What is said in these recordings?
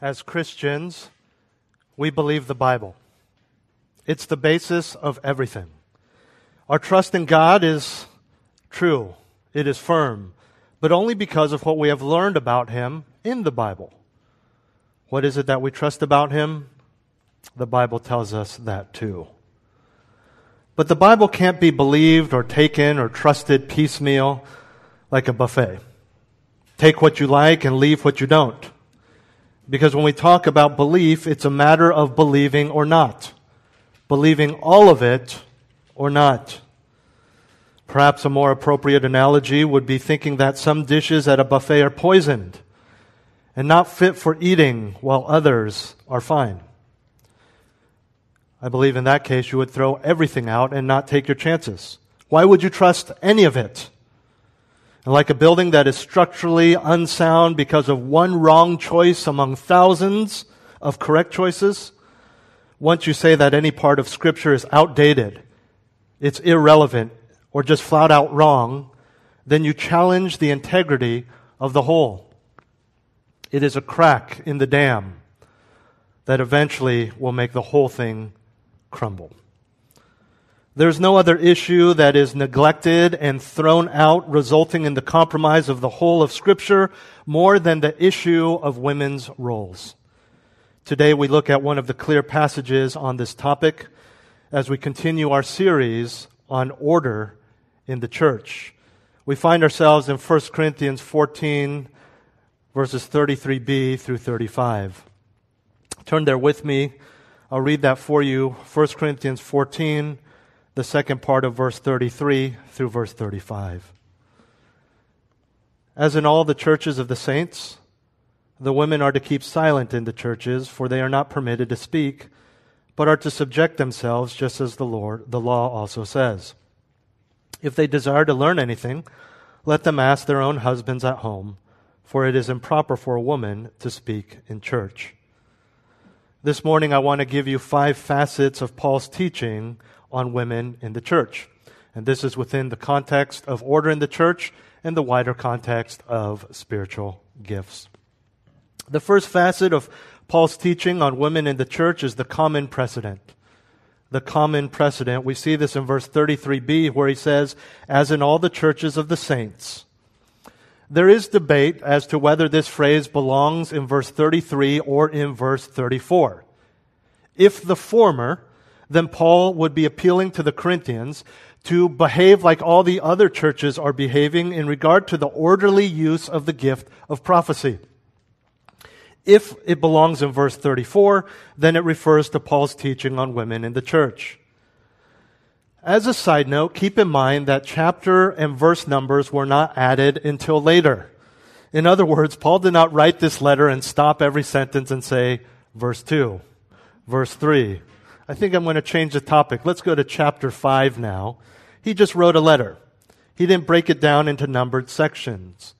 As Christians, we believe the Bible. It's the basis of everything. Our trust in God is true, it is firm, but only because of what we have learned about Him in the Bible. What is it that we trust about Him? The Bible tells us that too. But the Bible can't be believed or taken or trusted piecemeal like a buffet. Take what you like and leave what you don't. Because when we talk about belief, it's a matter of believing or not. Believing all of it or not. Perhaps a more appropriate analogy would be thinking that some dishes at a buffet are poisoned and not fit for eating while others are fine. I believe in that case you would throw everything out and not take your chances. Why would you trust any of it? And like a building that is structurally unsound because of one wrong choice among thousands of correct choices, once you say that any part of Scripture is outdated, it's irrelevant, or just flat out wrong, then you challenge the integrity of the whole. It is a crack in the dam that eventually will make the whole thing crumble. There's no other issue that is neglected and thrown out, resulting in the compromise of the whole of Scripture, more than the issue of women's roles. Today we look at one of the clear passages on this topic as we continue our series on order in the church. We find ourselves in 1 Corinthians 14, verses 33b through 35. Turn there with me. I'll read that for you. 1 Corinthians 14, the second part of verse 33 through verse 35. As in all the churches of the saints, the women are to keep silent in the churches, for they are not permitted to speak, but are to subject themselves, just as the Lord, the law also says. If they desire to learn anything, let them ask their own husbands at home, for it is improper for a woman to speak in church. This morning, I want to give you five facets of Paul's teaching on women in the church. And this is within the context of order in the church and the wider context of spiritual gifts. The first facet of Paul's teaching on women in the church is the common precedent. The common precedent. We see this in verse 33b where he says, as in all the churches of the saints. There is debate as to whether this phrase belongs in verse 33 or in verse 34. If the former, then Paul would be appealing to the Corinthians to behave like all the other churches are behaving in regard to the orderly use of the gift of prophecy. If it belongs in verse 34, then it refers to Paul's teaching on women in the church. As a side note, keep in mind that chapter and verse numbers were not added until later. In other words, Paul did not write this letter and stop every sentence and say, verse 2, verse 3, I think I'm going to change the topic. Let's go to chapter 5 now. He just wrote a letter. He didn't break it down into numbered sections.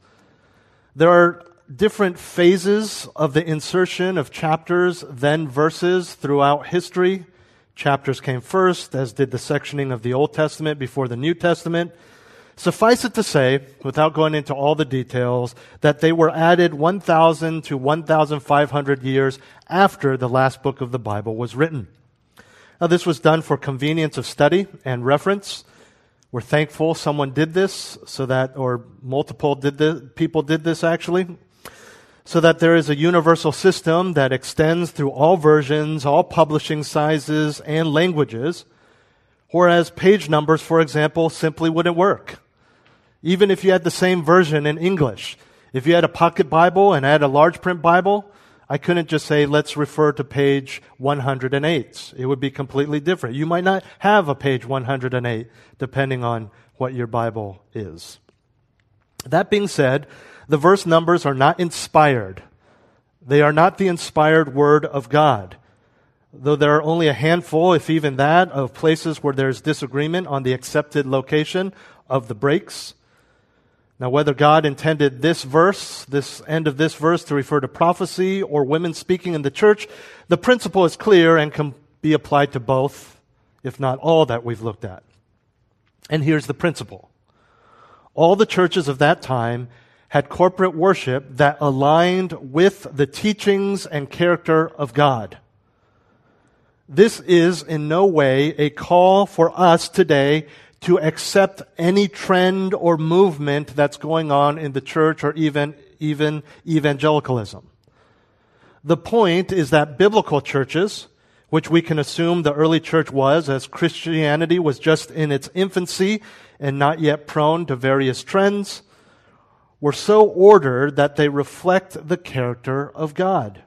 There are different phases of the insertion of chapters, then verses throughout history. Chapters came first, as did the sectioning of the Old Testament before the New Testament. Suffice it to say, without going into all the details, that they were added 1,000 to 1,500 years after the last book of the Bible was written. Now, this was done for convenience of study and reference. We're thankful someone did this so that, or multiple did this, people did this actually, so that there is a universal system that extends through all versions, all publishing sizes, and languages. Whereas page numbers, for example, simply wouldn't work. Even if you had the same version in English. If you had a pocket Bible and had a large print Bible, I couldn't just say, let's refer to page 108. It would be completely different. You might not have a page 108, depending on what your Bible is. That being said, the verse numbers are not inspired. They are not the inspired word of God. Though there are only a handful, if even that, of places where there's disagreement on the accepted location of the breaks. Now, whether God intended this verse, this end of this verse, to refer to prophecy or women speaking in the church, the principle is clear and can be applied to both, if not all that we've looked at. And here's the principle. All the churches of that time had corporate worship that aligned with the teachings and character of God. This is in no way a call for us today to accept any trend or movement that's going on in the church or even, even evangelicalism. The point is that biblical churches, which we can assume the early church was as Christianity was just in its infancy and not yet prone to various trends, were so ordered that they reflect the character of God.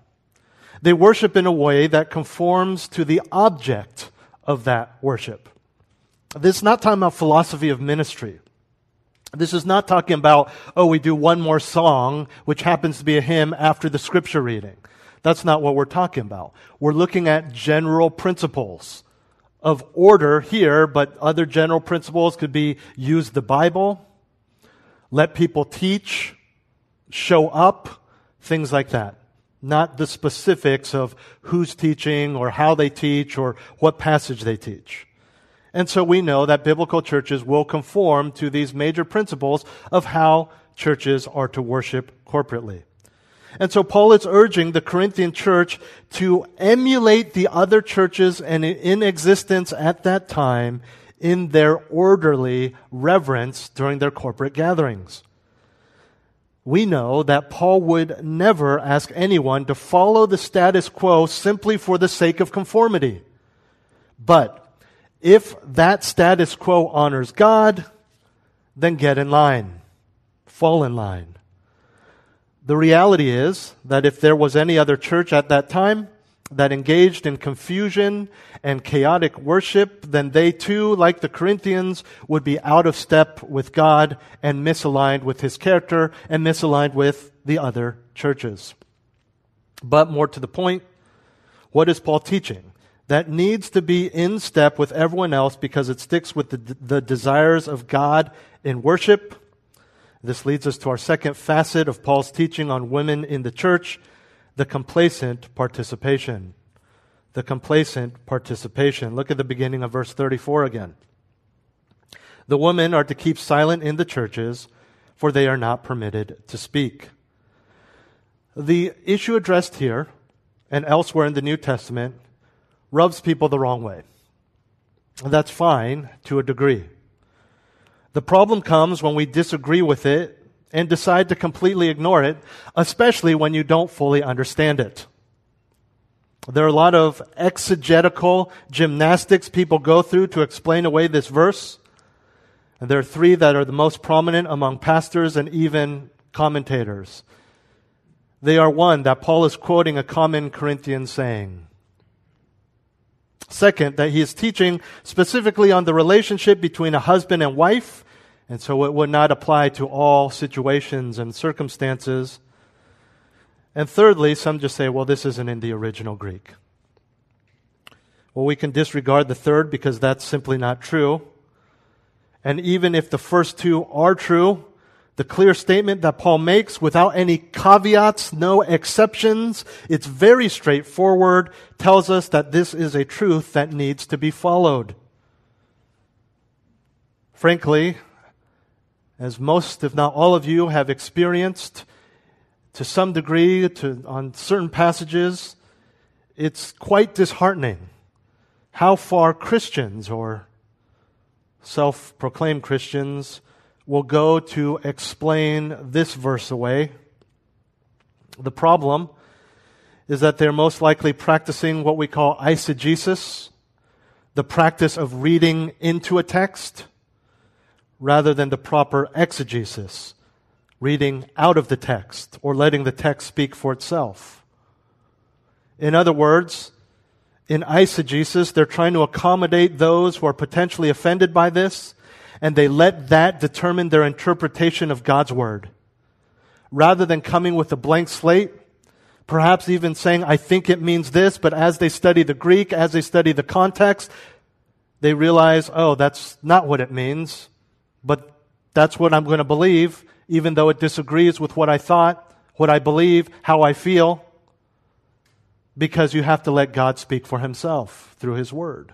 They worship in a way that conforms to the object of that worship. This is not talking about philosophy of ministry. This is not talking about, oh, we do one more song, which happens to be a hymn after the scripture reading. That's not what we're talking about. We're looking at general principles of order here, but other general principles could be use the Bible, let people teach, show up, things like that. Not the specifics of who's teaching or how they teach or what passage they teach. And so we know that biblical churches will conform to these major principles of how churches are to worship corporately. And so Paul is urging the Corinthian church to emulate the other churches in existence at that time in their orderly reverence during their corporate gatherings. We know that Paul would never ask anyone to follow the status quo simply for the sake of conformity. But if that status quo honors God, then get in line. Fall in line. The reality is that if there was any other church at that time that engaged in confusion and chaotic worship, then they too, like the Corinthians, would be out of step with God and misaligned with his character and misaligned with the other churches. But more to the point, what is Paul teaching? that needs to be in step with everyone else because it sticks with the, the desires of God in worship. This leads us to our second facet of Paul's teaching on women in the church the complacent participation. The complacent participation. Look at the beginning of verse 34 again. The women are to keep silent in the churches, for they are not permitted to speak. The issue addressed here and elsewhere in the New Testament rubs people the wrong way. That's fine to a degree. The problem comes when we disagree with it and decide to completely ignore it, especially when you don't fully understand it. There are a lot of exegetical gymnastics people go through to explain away this verse. And there are three that are the most prominent among pastors and even commentators. They are one, that Paul is quoting a common Corinthian saying. Second, that he is teaching specifically on the relationship between a husband and wife, and so it would not apply to all situations and circumstances. And thirdly, some just say, well, this isn't in the original Greek. Well, we can disregard the third because that's simply not true. And even if the first two are true, the clear statement that Paul makes without any caveats, no exceptions. It's very straightforward, tells us that this is a truth that needs to be followed. Frankly, as most, if not all of you, have experienced to some degree to, on certain passages, it's quite disheartening how far Christians or self proclaimed Christians will go to explain this verse away. The problem is that they're most likely practicing what we call eisegesis, the practice of reading into a text, rather than the proper exegesis, reading out of the text or letting the text speak for itself. In other words, in eisegesis, they're trying to accommodate those who are potentially offended by this, and they let that determine their interpretation of God's word. Rather than coming with a blank slate, perhaps even saying, I think it means this, but as they study the Greek, as they study the context, they realize, oh, that's not what it means, but that's what I'm going to believe, even though it disagrees with what I thought, what I believe, how I feel, because you have to let God speak for himself through his word.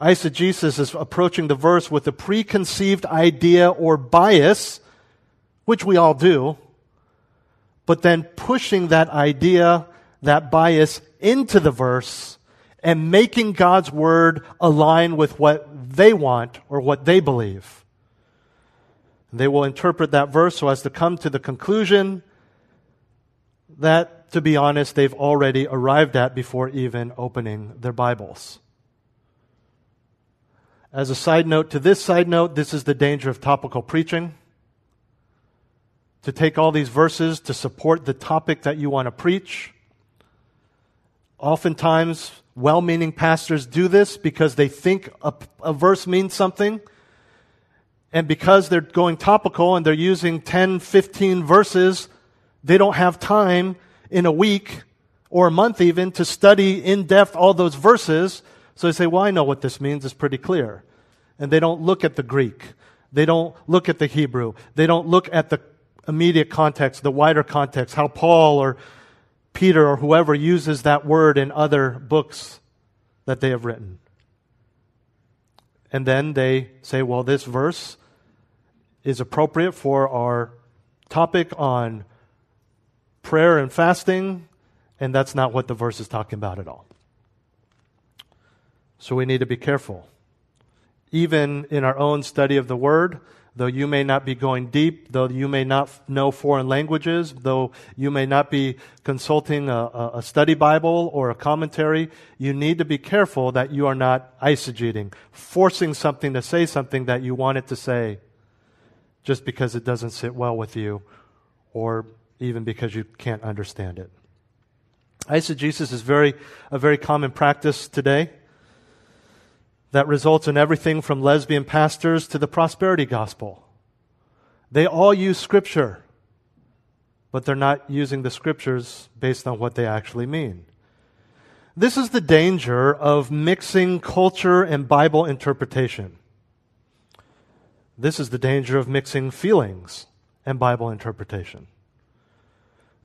Eisegesis is approaching the verse with a preconceived idea or bias, which we all do, but then pushing that idea, that bias into the verse and making God's word align with what they want or what they believe. They will interpret that verse so as to come to the conclusion that, to be honest, they've already arrived at before even opening their Bibles. As a side note to this side note, this is the danger of topical preaching. To take all these verses to support the topic that you want to preach. Oftentimes, well meaning pastors do this because they think a, a, verse means something. And because they're going topical and they're using 10, 15 verses, they don't have time in a week or a month even to study in depth all those verses. So they say, well, I know what this means. It's pretty clear. And they don't look at the Greek. They don't look at the Hebrew. They don't look at the immediate context, the wider context, how Paul or Peter or whoever uses that word in other books that they have written. And then they say, well, this verse is appropriate for our topic on prayer and fasting, and that's not what the verse is talking about at all. So we need to be careful. Even in our own study of the Word, though you may not be going deep, though you may not know foreign languages, though you may not be consulting a, a, study Bible or a commentary, you need to be careful that you are not eisegeting, forcing something to say something that you want it to say just because it doesn't sit well with you or even because you can't understand it. Eisegesis is very, a very common practice today that results in everything from lesbian pastors to the prosperity gospel. They all use scripture, but they're not using the scriptures based on what they actually mean. This is the danger of mixing culture and Bible interpretation. This is the danger of mixing feelings and Bible interpretation.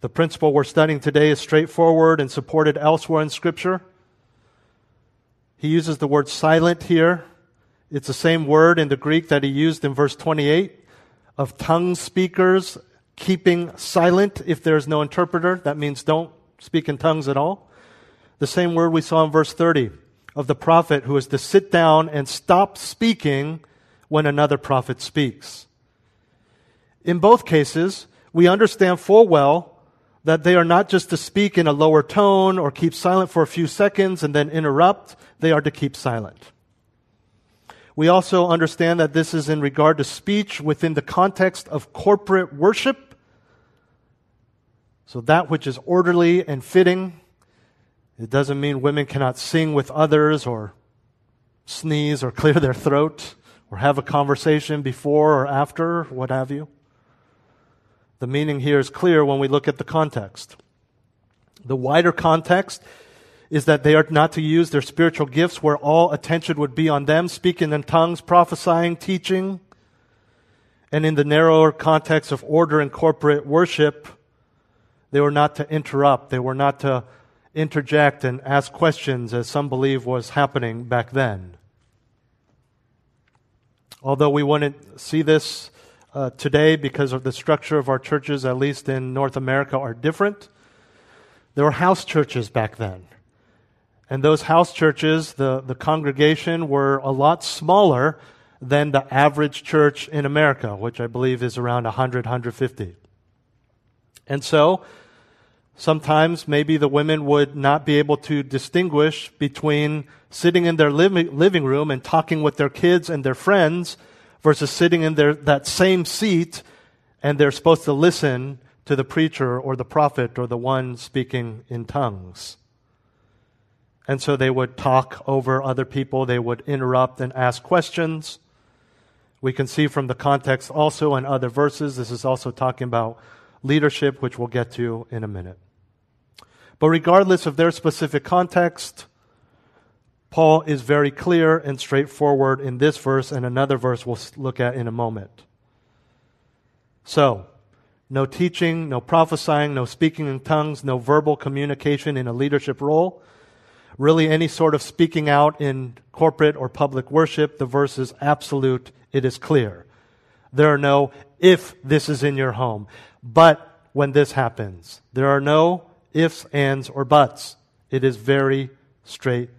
The principle we're studying today is straightforward and supported elsewhere in Scripture. He uses the word silent here. It's the same word in the Greek that he used in verse 28 of tongue speakers keeping silent if there is no interpreter. That means don't speak in tongues at all. The same word we saw in verse 30 of the prophet who is to sit down and stop speaking when another prophet speaks. In both cases, we understand full well that they are not just to speak in a lower tone or keep silent for a few seconds and then interrupt, they are to keep silent. We also understand that this is in regard to speech within the context of corporate worship. So that which is orderly and fitting. It doesn't mean women cannot sing with others or sneeze or clear their throat or have a conversation before or after, what have you. The meaning here is clear when we look at the context. The wider context is that they are not to use their spiritual gifts where all attention would be on them, speaking in tongues, prophesying, teaching. And in the narrower context of order and corporate worship, they were not to interrupt. They were not to interject and ask questions as some believe was happening back then. Although we wouldn't see this uh, today because of the structure of our churches, at least in North America, are different. There were house churches back then. And those house churches, the, the congregation were a lot smaller than the average church in America, which I believe is around 100, 150. And so, sometimes maybe the women would not be able to distinguish between sitting in their living, living room and talking with their kids and their friends versus sitting in their, that same seat and they're supposed to listen to the preacher or the prophet or the one speaking in tongues. And so they would talk over other people, they would interrupt and ask questions. We can see from the context also in other verses, this is also talking about leadership, which we'll get to in a minute. But regardless of their specific context, Paul is very clear and straightforward in this verse and another verse we'll look at in a moment. So, no teaching, no prophesying, no speaking in tongues, no verbal communication in a leadership role. Really, any sort of speaking out in corporate or public worship, the verse is absolute, it is clear. There are no if this is in your home, but when this happens. There are no ifs, ands, or buts. It is very straightforward.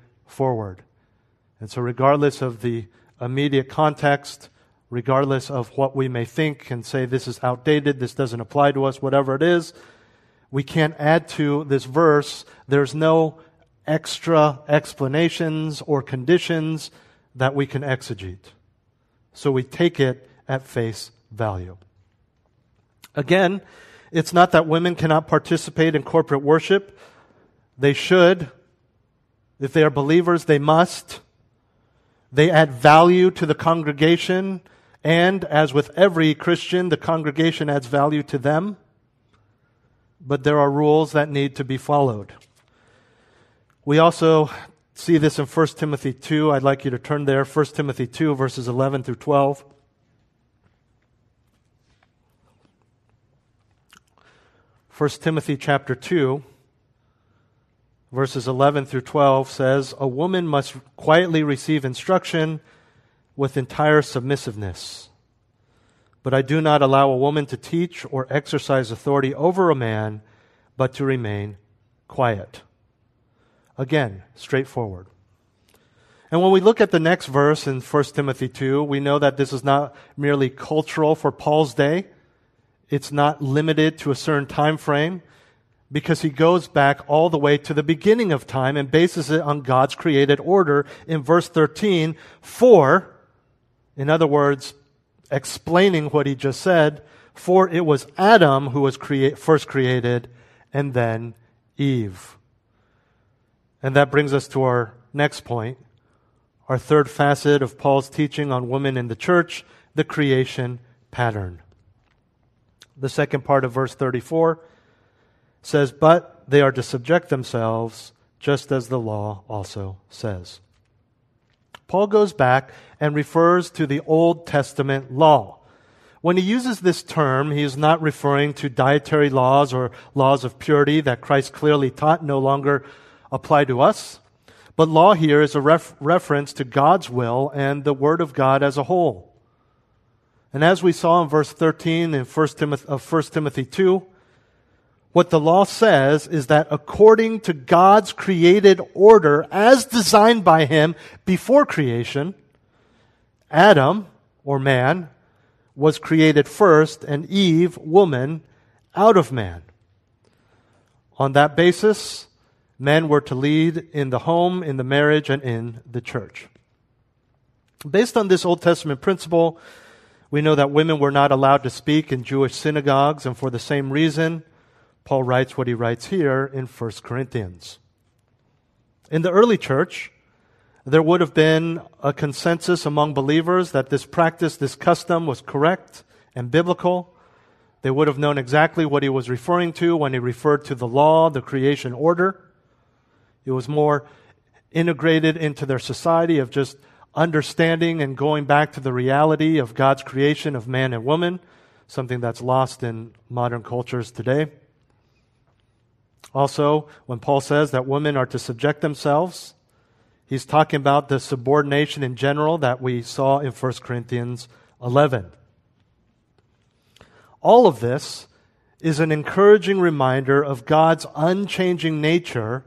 And so, regardless of the immediate context, regardless of what we may think and say this is outdated, this doesn't apply to us, whatever it is, we can't add to this verse. There's no extra explanations or conditions that we can exegete. So we take it at face value. Again, it's not that women cannot participate in corporate worship. They should. If they are believers, they must. They add value to the congregation and as with every Christian, the congregation adds value to them, but there are rules that need to be followed. We also see this in 1 Timothy 2. I'd like you to turn there. 1 Timothy 2, verses 11 through 12. First Timothy chapter 2 verses 11 through 12 says a woman must quietly receive instruction with entire submissiveness. But I do not allow a woman to teach or exercise authority over a man, but to remain quiet. Again, straightforward. And when we look at the next verse in 1 Timothy 2, we know that this is not merely cultural for Paul's day. It's not limited to a certain time frame because he goes back all the way to the beginning of time and bases it on God's created order in verse 13. For in other words, explaining what he just said, for it was Adam who was crea- first created and then Eve. And that brings us to our next point, our third facet of Paul's teaching on women in the church, the creation pattern. The second part of verse 34 says, But they are to subject themselves just as the law also says. Paul goes back and refers to the Old Testament law. When he uses this term, he is not referring to dietary laws or laws of purity that Christ clearly taught no longer apply to us. But law here is a ref- reference to God's will and the Word of God as a whole. And as we saw in verse 13 in 1 Timothy, of 1 Timothy 2, what the law says is that according to God's created order, as designed by Him before creation, Adam, or man, was created first, and Eve, woman, out of man. On that basis, men were to lead in the home, in the marriage, and in the church. Based on this Old Testament principle, we know that women were not allowed to speak in Jewish synagogues, and for the same reason, Paul writes what he writes here in 1 Corinthians. In the early church, there would have been a consensus among believers that this practice, this custom was correct and biblical. They would have known exactly what he was referring to when he referred to the law, the creation order. It was more integrated into their society of just understanding and going back to the reality of God's creation of man and woman, something that's lost in modern cultures today. Also, when Paul says that women are to subject themselves, he's talking about the subordination in general that we saw in 1 Corinthians 11. All of this is an encouraging reminder of God's unchanging nature,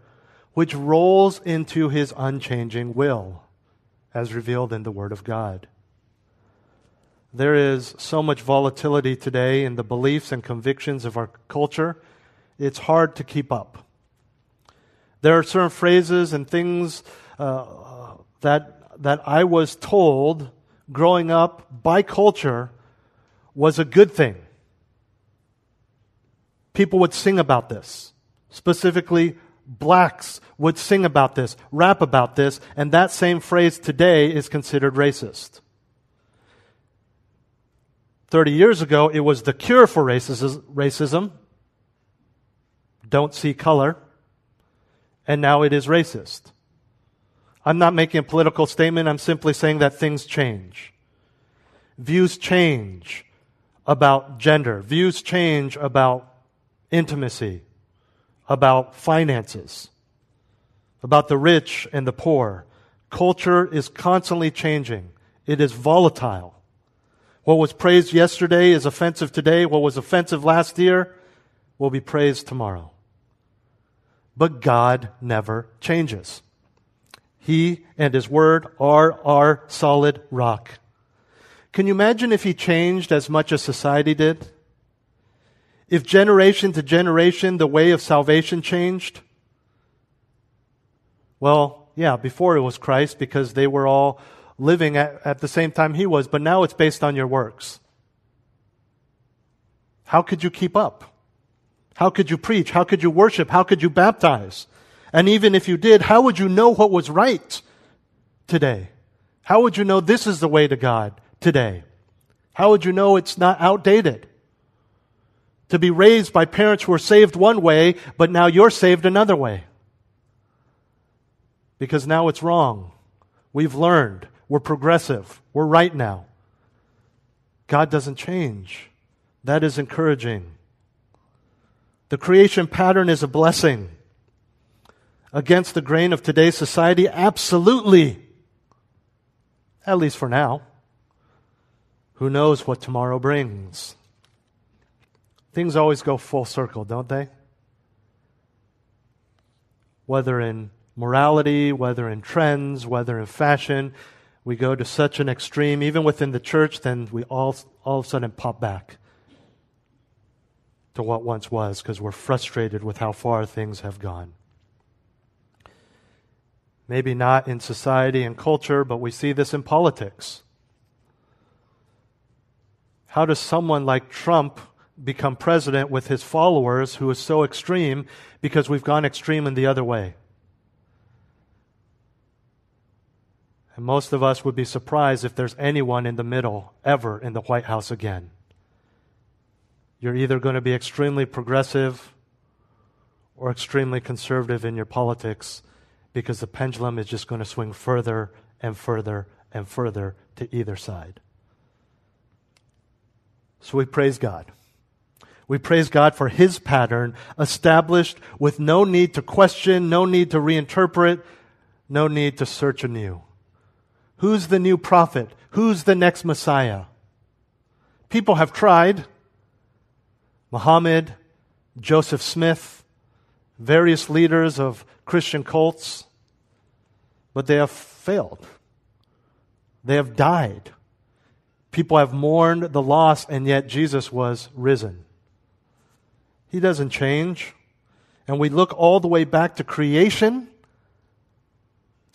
which rolls into his unchanging will, as revealed in the Word of God. There is so much volatility today in the beliefs and convictions of our culture it's hard to keep up. There are certain phrases and things uh, that, that I was told growing up by culture was a good thing. people would sing about this. Specifically, blacks would sing about this, rap about this, and that same phrase today is considered racist. 30 years ago, it was the cure for racism. Don't see color. And now it is racist. I'm not making a political statement. I'm simply saying that things change. Views change about gender. Views change about intimacy, about finances, about the rich and the poor. Culture is constantly changing. It is volatile. What was praised yesterday is offensive today. What was offensive last year will be praised tomorrow. But God never changes. He and His Word are our solid rock. Can you imagine if He changed as much as society did? If generation to generation the way of salvation changed? Well, yeah, before it was Christ because they were all living at, at the same time he was, but now it's based on your works. How could you keep up? How could you preach? How could you worship? How could you baptize? And even if you did, how would you know what was right today? How would you know this is the way to God today? How would you know it's not outdated? To be raised by parents who were saved one way, but now you're saved another way. Because now it's wrong. We've learned. We're progressive. We're right now. God doesn't change. That is encouraging. The creation pattern is a blessing. Against the grain of today's society? Absolutely. At least for now. Who knows what tomorrow brings? Things always go full circle, don't they? Whether in morality, whether in trends, whether in fashion, we go to such an extreme, even within the church, then we all, all of a sudden pop back to what once was because we're frustrated with how far things have gone. Maybe not in society and culture, but we see this in politics. How does someone like Trump become president with his followers who is so extreme because we've gone extreme in the other way? And most of us would be surprised if there's anyone in the middle ever in the White House again. You're either going to be extremely progressive or extremely conservative in your politics because the pendulum is just going to swing further and further and further to either side. So we praise God. We praise God for His pattern established with no need to question, no need to reinterpret, no need to search anew. Who's the new prophet? Who's the next Messiah? People have tried. Muhammad, Joseph Smith, various leaders of Christian cults, but they have failed. They have died. People have mourned the loss, and yet Jesus was risen. He doesn't change. And we look all the way back to creation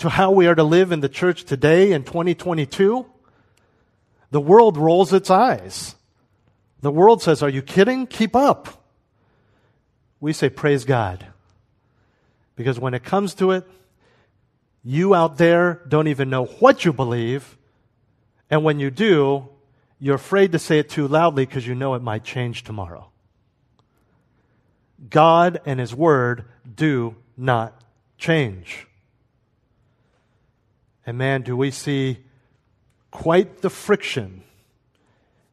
to how we are to live in the church today in 2022, the world rolls its eyes. The world says, Are you kidding? Keep up. We say, Praise God. Because when it comes to it, you out there don't even know what you believe. And when you do, you're afraid to say it too loudly because you know it might change tomorrow. God and His Word do not change. And man, do we see quite the friction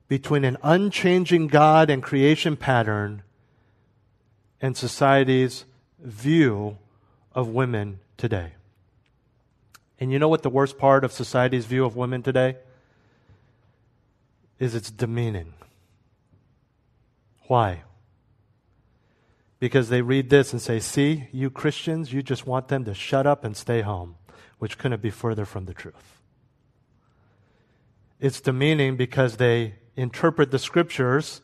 between an unchanging God and creation pattern and society's view of women today. And you know what the worst part of society's view of women today is it's demeaning. Why? Because they read this and say, See, you Christians, you just want them to shut up and stay home which couldn't be further from the truth. It's demeaning because they interpret the scriptures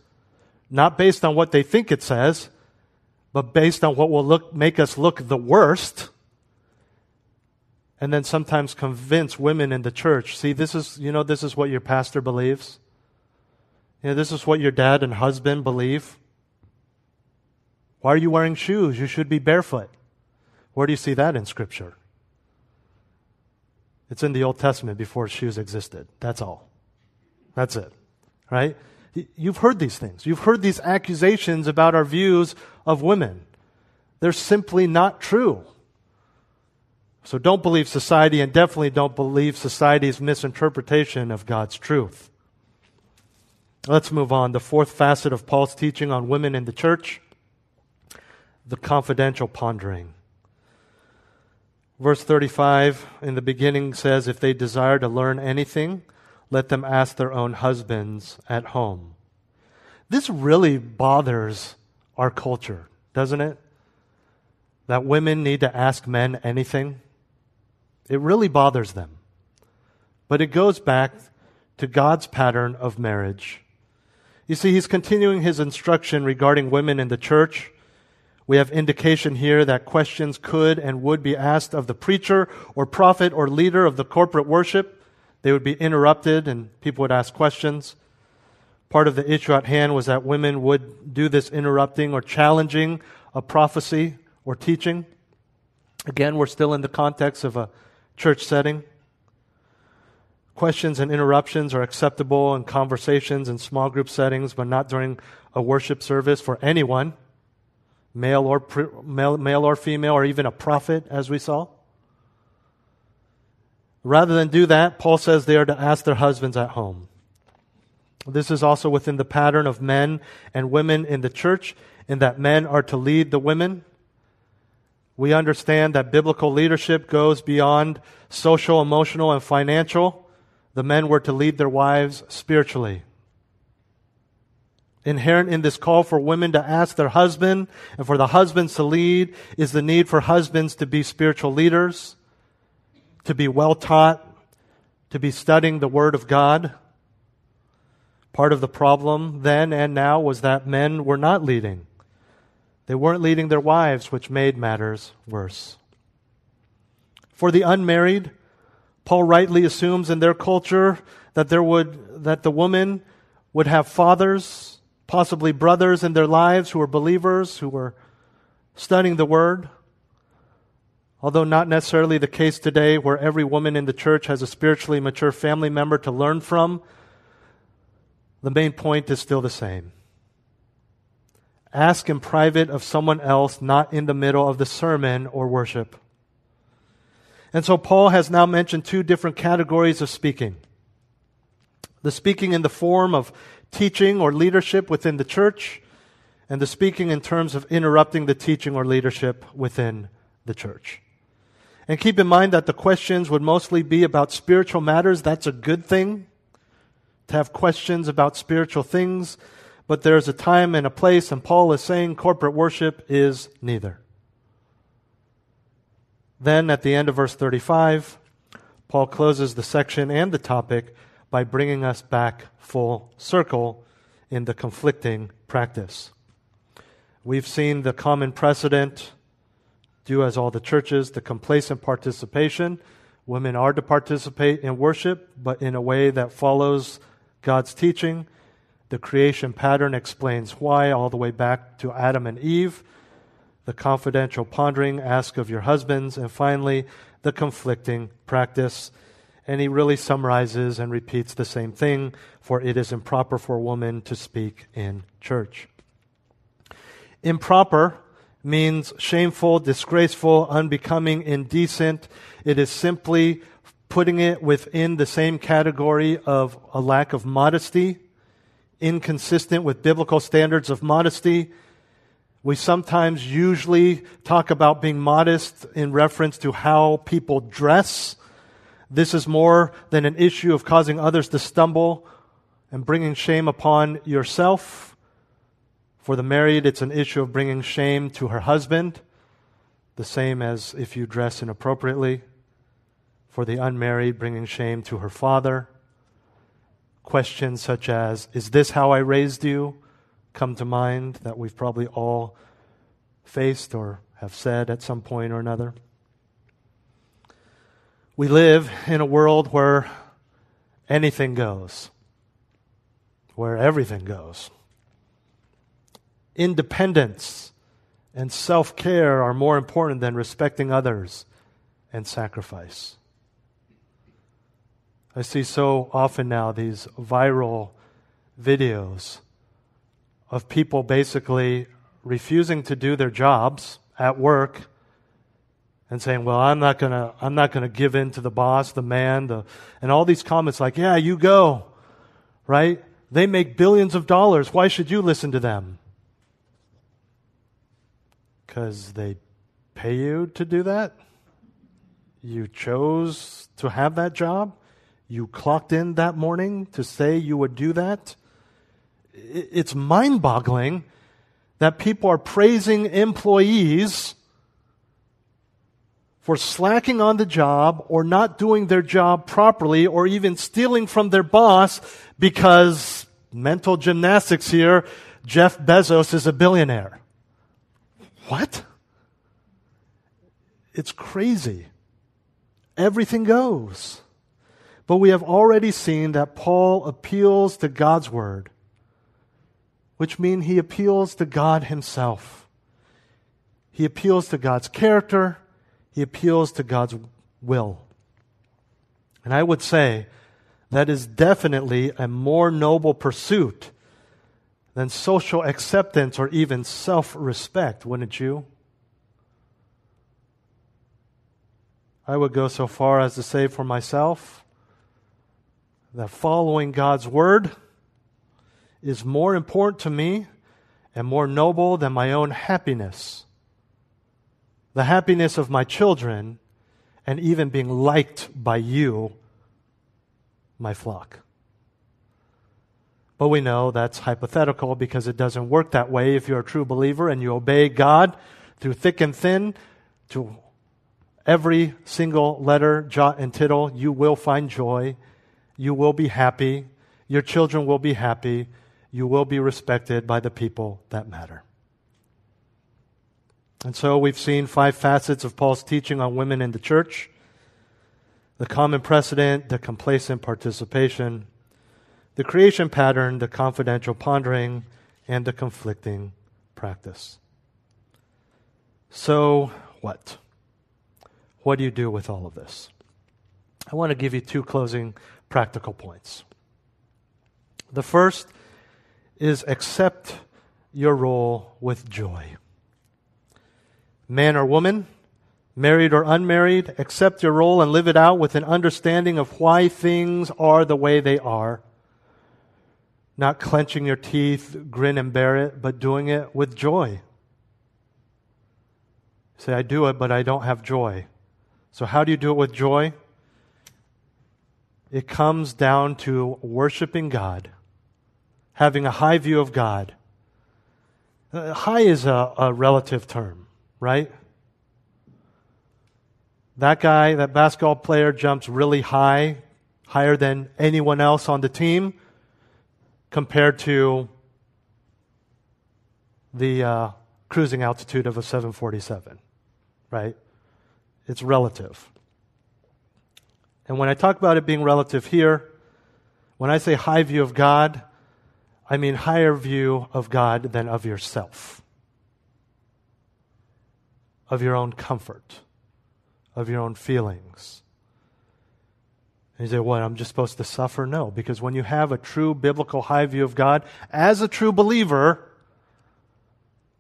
not based on what they think it says, but based on what will look, make us look the worst. And then sometimes convince women in the church, see, this is, you know, this is what your pastor believes. You know, this is what your dad and husband believe. Why are you wearing shoes? You should be barefoot. Where do you see that in Scripture? It's in the Old Testament before shoes existed. That's all. That's it. Right? You've heard these things. You've heard these accusations about our views of women. They're simply not true. So don't believe society and definitely don't believe society's misinterpretation of God's truth. Let's move on. The fourth facet of Paul's teaching on women in the church the confidential pondering. Verse 35 in the beginning says, If they desire to learn anything, let them ask their own husbands at home. This really bothers our culture, doesn't it? That women need to ask men anything. It really bothers them. But it goes back to God's pattern of marriage. You see, he's continuing his instruction regarding women in the church. We have indication here that questions could and would be asked of the preacher or prophet or leader of the corporate worship. They would be interrupted and people would ask questions. Part of the issue at hand was that women would do this interrupting or challenging a prophecy or teaching. Again, we're still in the context of a church setting. Questions and interruptions are acceptable in conversations and small group settings, but not during a worship service for anyone, male or, male, male or female, or even a prophet, as we saw. Rather than do that, Paul says they are to ask their husbands at home. This is also within the pattern of men and women in the church, in that men are to lead the women we understand that biblical leadership goes beyond social, emotional, and financial. The men were to lead their wives spiritually. Inherent in this call for women to ask their husband and for the husbands to lead is the need for husbands to be spiritual leaders, to be well taught, to be studying the Word of God. Part of the problem then and now was that men were not leading. They weren't leading their wives, which made matters worse. For the unmarried, Paul rightly assumes in their culture that there would that the woman would have fathers, possibly brothers in their lives who were believers, who were studying the word. Although not necessarily the case today where every woman in the church has a spiritually mature family member to learn from, the main point is still the same. Ask in private of someone else, not in the middle of the sermon or worship. And so Paul has now mentioned two different categories of speaking the speaking in the form of teaching or leadership within the church, and the speaking in terms of interrupting the teaching or leadership within the church. And keep in mind that the questions would mostly be about spiritual matters. That's a good thing to have questions about spiritual things but there's a time and a place, and Paul is saying corporate worship is neither. Then at the end of verse 35, Paul closes the section and the topic by bringing us back full circle in the conflicting practice. We've seen the common precedent do as all the churches, the complacent participation. Women are to participate in worship, but in a way that follows God's teaching. The creation pattern explains why, all the way back to Adam and Eve. The confidential pondering, ask of your husbands. And finally, the conflicting practice. And he really summarizes and repeats the same thing for it is improper for a woman to speak in church. Improper means shameful, disgraceful, unbecoming, indecent. It is simply putting it within the same category of a lack of modesty inconsistent with biblical standards of modesty. We sometimes usually talk about being modest in reference to how people dress. This is more than an issue of causing others to stumble and bringing shame upon yourself. For the married, it's an issue of bringing shame to her husband, the same as if you dress inappropriately. For the unmarried, bringing shame to her father. Questions such as, Is this how I raised you? come to mind that we've probably all faced or have said at some point or another. We live in a world where anything goes, where everything goes. Independence and self care are more important than respecting others and sacrifice. I see so often now these viral videos of people basically refusing to do their jobs at work and saying, "Well, I'm not going to I'm not going to give in to the boss, the man, the and all these comments like, "Yeah, you go." Right? They make billions of dollars. Why should you listen to them? Cuz they pay you to do that? You chose to have that job? You clocked in that morning to say you would do that? It's mind boggling that people are praising employees for slacking on the job or not doing their job properly or even stealing from their boss because mental gymnastics here, Jeff Bezos is a billionaire. What? It's crazy. Everything goes. But we have already seen that Paul appeals to God's word which means he appeals to God himself. He appeals to God's character, he appeals to God's will. And I would say that is definitely a more noble pursuit than social acceptance or even self respect, wouldn't you? I would go so far as to say for myself that following God's word is more important to me and more noble than my own happiness. The happiness of my children and even being liked by you, my flock. We know that's hypothetical because it doesn't work that way if you're a true believer and you obey God through thick and thin to every single letter, jot, and tittle. You will find joy. You will be happy. Your children will be happy you will be respected by the people that matter. And so we've seen five facets of Paul's teaching on women in the church the common precedent, the complacent participation, the creation pattern, the confidential pondering, and the conflicting practice. So, what? What do you do with all of this? I want to give you two closing practical points. The first is accept your role with joy. Man or woman, married or unmarried, accept your role and live it out with an understanding of why things are the way they are. Not clenching your teeth, grin and bear it, but doing it with joy. Say, I do it, but I don't have joy. So, how do you do it with joy? It comes down to worshiping God having a high view of God. Uh, high is a, a relative term, right? That guy, that basketball player, jumps really high, higher than anyone else on the team, compared to the uh, cruising altitude of a 747, right? It's relative. And when I talk about it being relative here, when I say high view of God, I mean higher view of God than of yourself, of your own comfort, of your own feelings. You say, What, I'm just supposed to suffer? No, because when you have a true biblical high view of God as a true believer,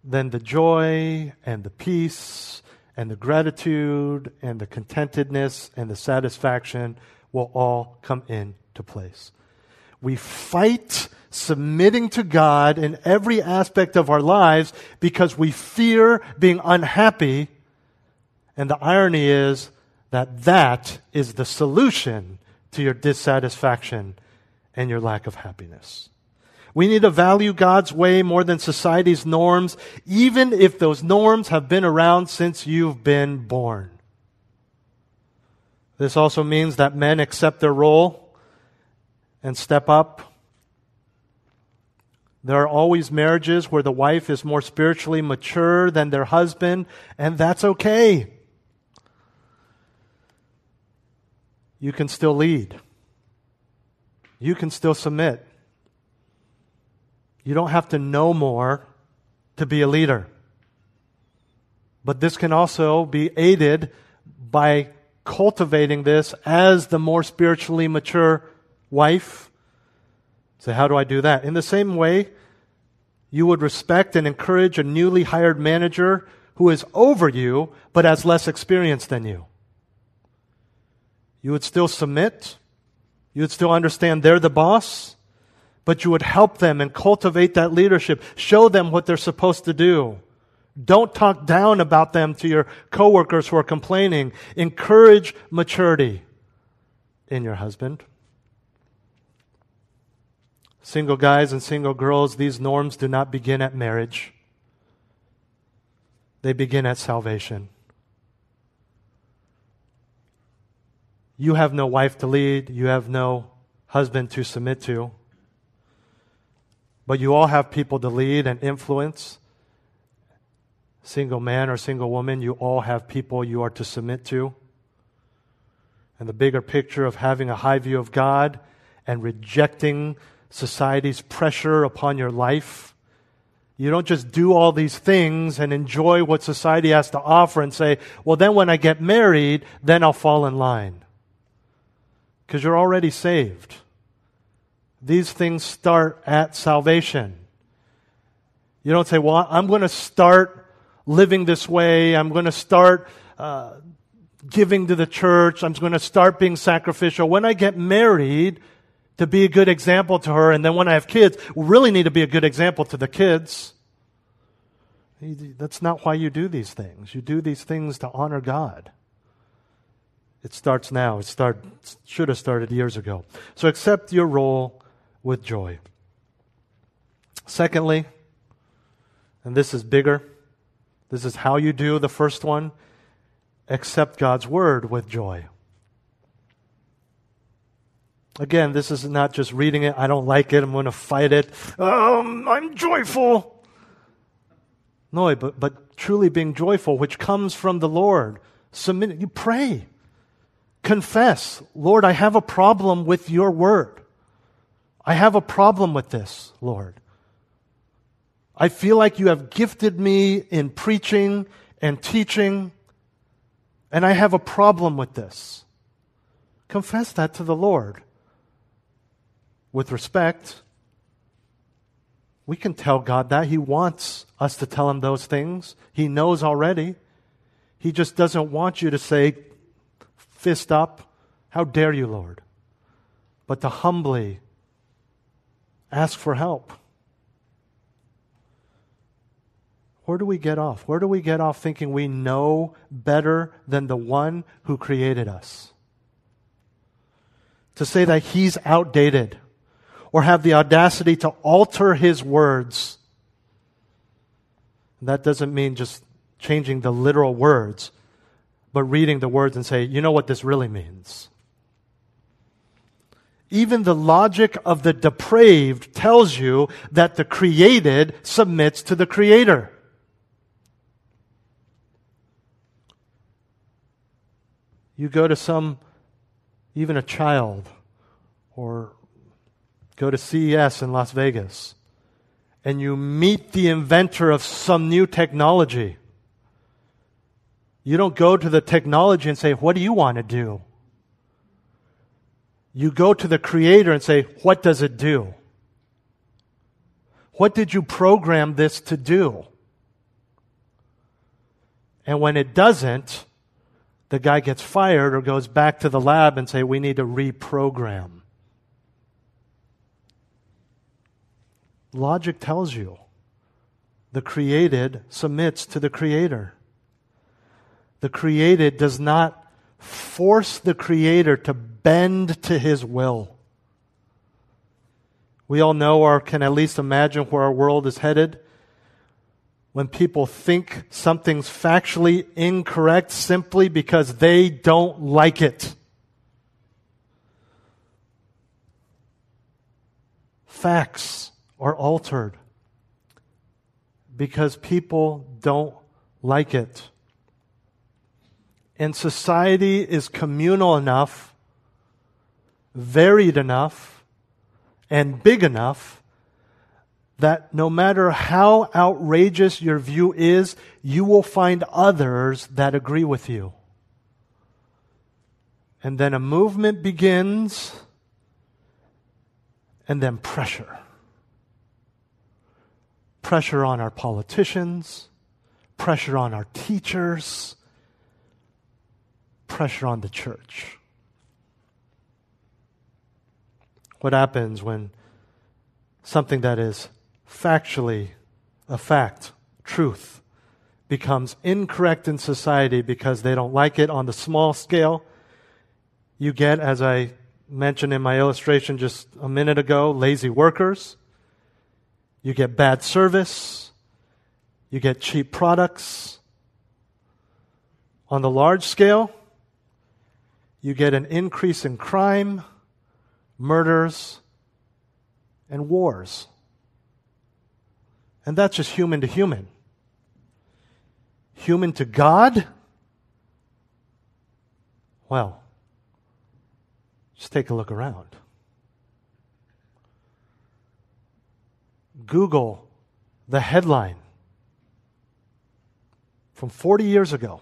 then the joy and the peace and the gratitude and the contentedness and the satisfaction will all come into place. We fight submitting to God in every aspect of our lives because we fear being unhappy. And the irony is that that is the solution to your dissatisfaction and your lack of happiness. We need to value God's way more than society's norms, even if those norms have been around since you've been born. This also means that men accept their role and step up there are always marriages where the wife is more spiritually mature than their husband, and that's okay. You can still lead. You can still submit. You don't have to know more to be a leader. But this can also be aided by cultivating this as the more spiritually mature wife. So, how do I do that? In the same way, you would respect and encourage a newly hired manager who is over you but has less experience than you. You would still submit. You would still understand they're the boss, but you would help them and cultivate that leadership. Show them what they're supposed to do. Don't talk down about them to your coworkers who are complaining. Encourage maturity in your husband. Single guys and single girls, these norms do not begin at marriage. They begin at salvation. You have no wife to lead, you have no husband to submit to. But you all have people to lead and influence. Single man or single woman, you all have people you are to submit to. And the bigger picture of having a high view of God and rejecting society's pressure upon your life. You don't just do all these things and enjoy what society has to offer and say, well, then when I get married, then I'll fall in line. Because you're already saved. These things start at salvation. You don't say, well, I'm going to start living this way. I'm going to start uh, giving to the church. I'm going to start being sacrificial. When I get married, to be a good example to her, and then when I have kids, really need to be a good example to the kids. That's not why you do these things. You do these things to honor God. It starts now. It start, should have started years ago. So accept your role with joy. Secondly, and this is bigger, this is how you do the first one accept God's word with joy. Again, this is not just reading it. I don't like it. I'm going to fight it. Um, I'm joyful. No, but, but truly being joyful, which comes from the Lord. Submit, you pray. Confess, Lord, I have a problem with your word. I have a problem with this, Lord. I feel like you have gifted me in preaching and teaching, and I have a problem with this. Confess that to the Lord with respect. We can tell God that. He wants us to tell Him those things. He knows already. He just doesn't want you to say, fist up, How dare you, Lord? But to humbly ask for help. Where do we get off? Where do we get off thinking we know better than the one who created us? To say that he's outdated or have the audacity to alter his words. That doesn't mean just changing the literal words, but reading the words and say, you know what this really means. Even the logic of the depraved tells you that the created submits to the creator. You go to some, even a child or go to CES in Las Vegas and you meet the inventor of some new technology, you don't go to the technology and say, What do you want to do? You go to the creator and say, What does it do? What did you program this to do? And when it doesn't, the guy gets fired or goes back to the lab and say, We need to reprogram. Logic tells you the created submits to the creator. The created does not force the creator to bend to his will. We all know or can at least imagine where our world is headed when people think something's factually incorrect simply because they don't like it. Facts are altered because people don't like it. And society is communal enough, varied enough, and big enough that no matter how outrageous your view is, you will find others that agree with you. And then a movement begins, and then pressure. Pressure on our politicians, pressure on our teachers, pressure on the church. What happens when something that is factually a fact, truth, becomes incorrect in society because they don't like it on the small scale? You get, as I mentioned in my illustration just a minute ago, lazy workers. You get bad service. You get cheap products. On the large scale, you get an increase in crime, murders, and wars. And that's just human to human. Human to God? Well, just take a look around. Google the headline from 40 years ago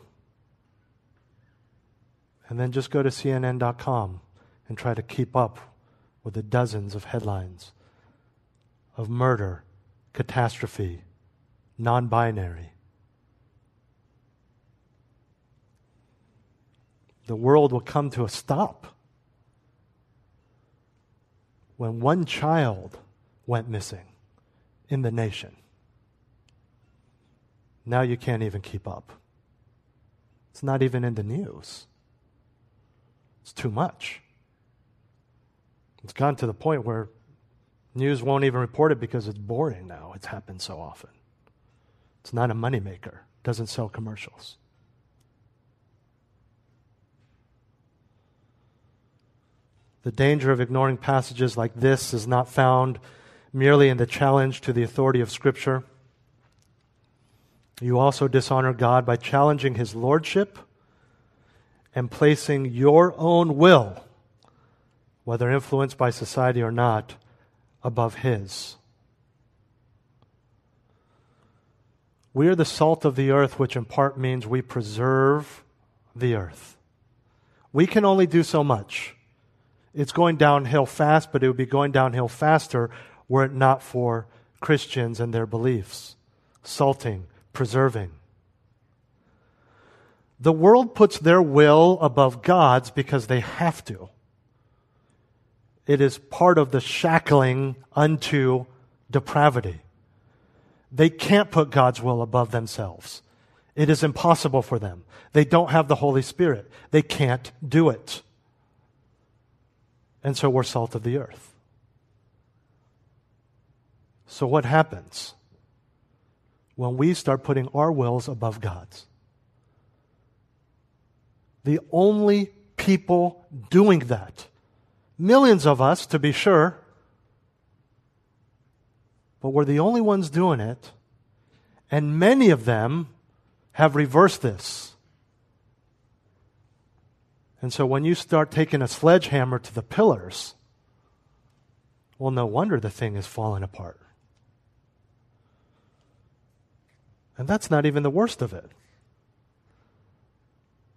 and then just go to CNN.com and try to keep up with the dozens of headlines of murder, catastrophe, non binary. The world will come to a stop when one child went missing in the nation. Now you can't even keep up. It's not even in the news. It's too much. It's gotten to the point where news won't even report it because it's boring now. It's happened so often. It's not a moneymaker, it doesn't sell commercials. The danger of ignoring passages like this is not found merely in the challenge to the authority of Scripture. You also dishonor God by challenging His Lordship and placing your own will, whether influenced by society or not, above His. We are the salt of the earth, which in part means we preserve the earth. We can only do so much. It's going downhill fast, but it would be going downhill faster were it not for Christians and their beliefs. Salting, preserving. The world puts their will above God's because they have to. It is part of the shackling unto depravity. They can't put God's will above themselves. It is impossible for them. They don't have the Holy Spirit. They can't do it. And so we're salt of the earth. So what happens when we start putting our wills above God's? The only people doing that. Millions of us, to be sure, but we're the only ones doing it. And many of them have reversed this. And so when you start taking a sledgehammer to the pillars, well, no wonder the thing is falling apart. And that's not even the worst of it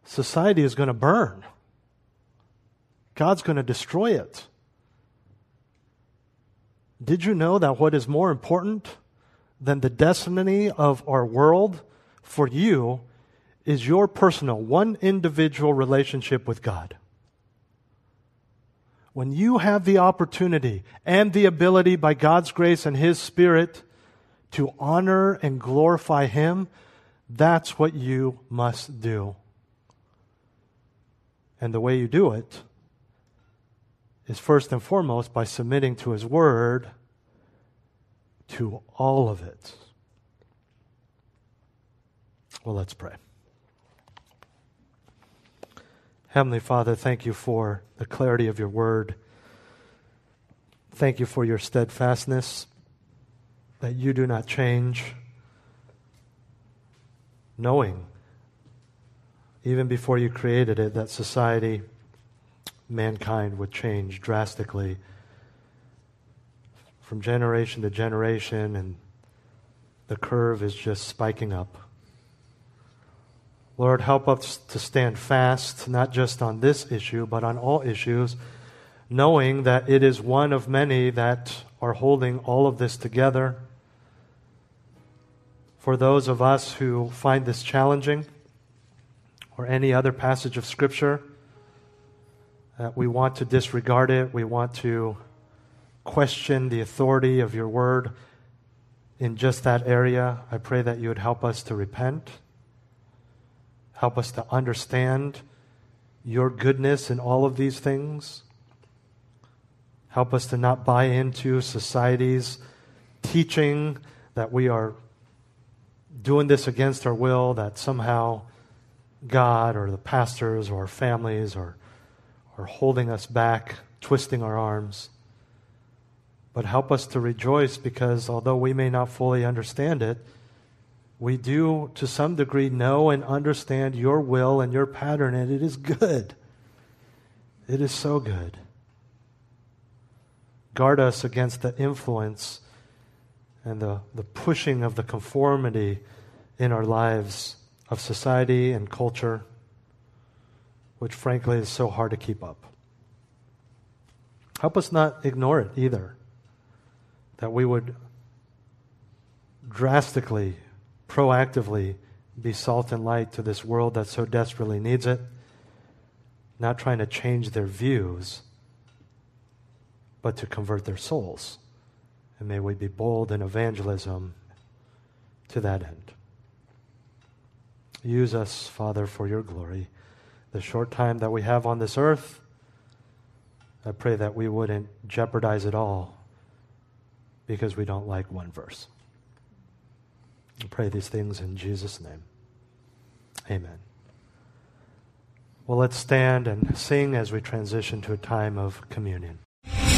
society is going to burn. God's going to destroy it. Did you know that what is more important than the destiny of our world for you is your personal, one individual relationship with God? When you have the opportunity and the ability by God's grace and His Spirit to honor and glorify Him, that's what you must do. And the way you do it is first and foremost by submitting to His Word, to all of it. Well, let's pray. Heavenly Father, thank you for the clarity of your Word. Thank you for your steadfastness, that you do not change, knowing even before you created it, that society, mankind would change drastically from generation to generation, and the curve is just spiking up. Lord, help us to stand fast, not just on this issue, but on all issues, knowing that it is one of many that are holding all of this together. For those of us who find this challenging, or any other passage of Scripture, that we want to disregard it, we want to question the authority of your word in just that area, I pray that you would help us to repent. Help us to understand your goodness in all of these things. Help us to not buy into society's teaching that we are doing this against our will, that somehow God or the pastors or our families are, are holding us back, twisting our arms. But help us to rejoice because although we may not fully understand it, we do, to some degree, know and understand your will and your pattern, and it is good. It is so good. Guard us against the influence and the, the pushing of the conformity in our lives of society and culture, which frankly is so hard to keep up. Help us not ignore it either, that we would drastically proactively be salt and light to this world that so desperately needs it, not trying to change their views, but to convert their souls. And may we be bold in evangelism to that end. Use us, Father, for your glory. The short time that we have on this earth, I pray that we wouldn't jeopardize it all because we don't like one verse. I pray these things in Jesus' name. Amen. Well, let's stand and sing as we transition to a time of communion.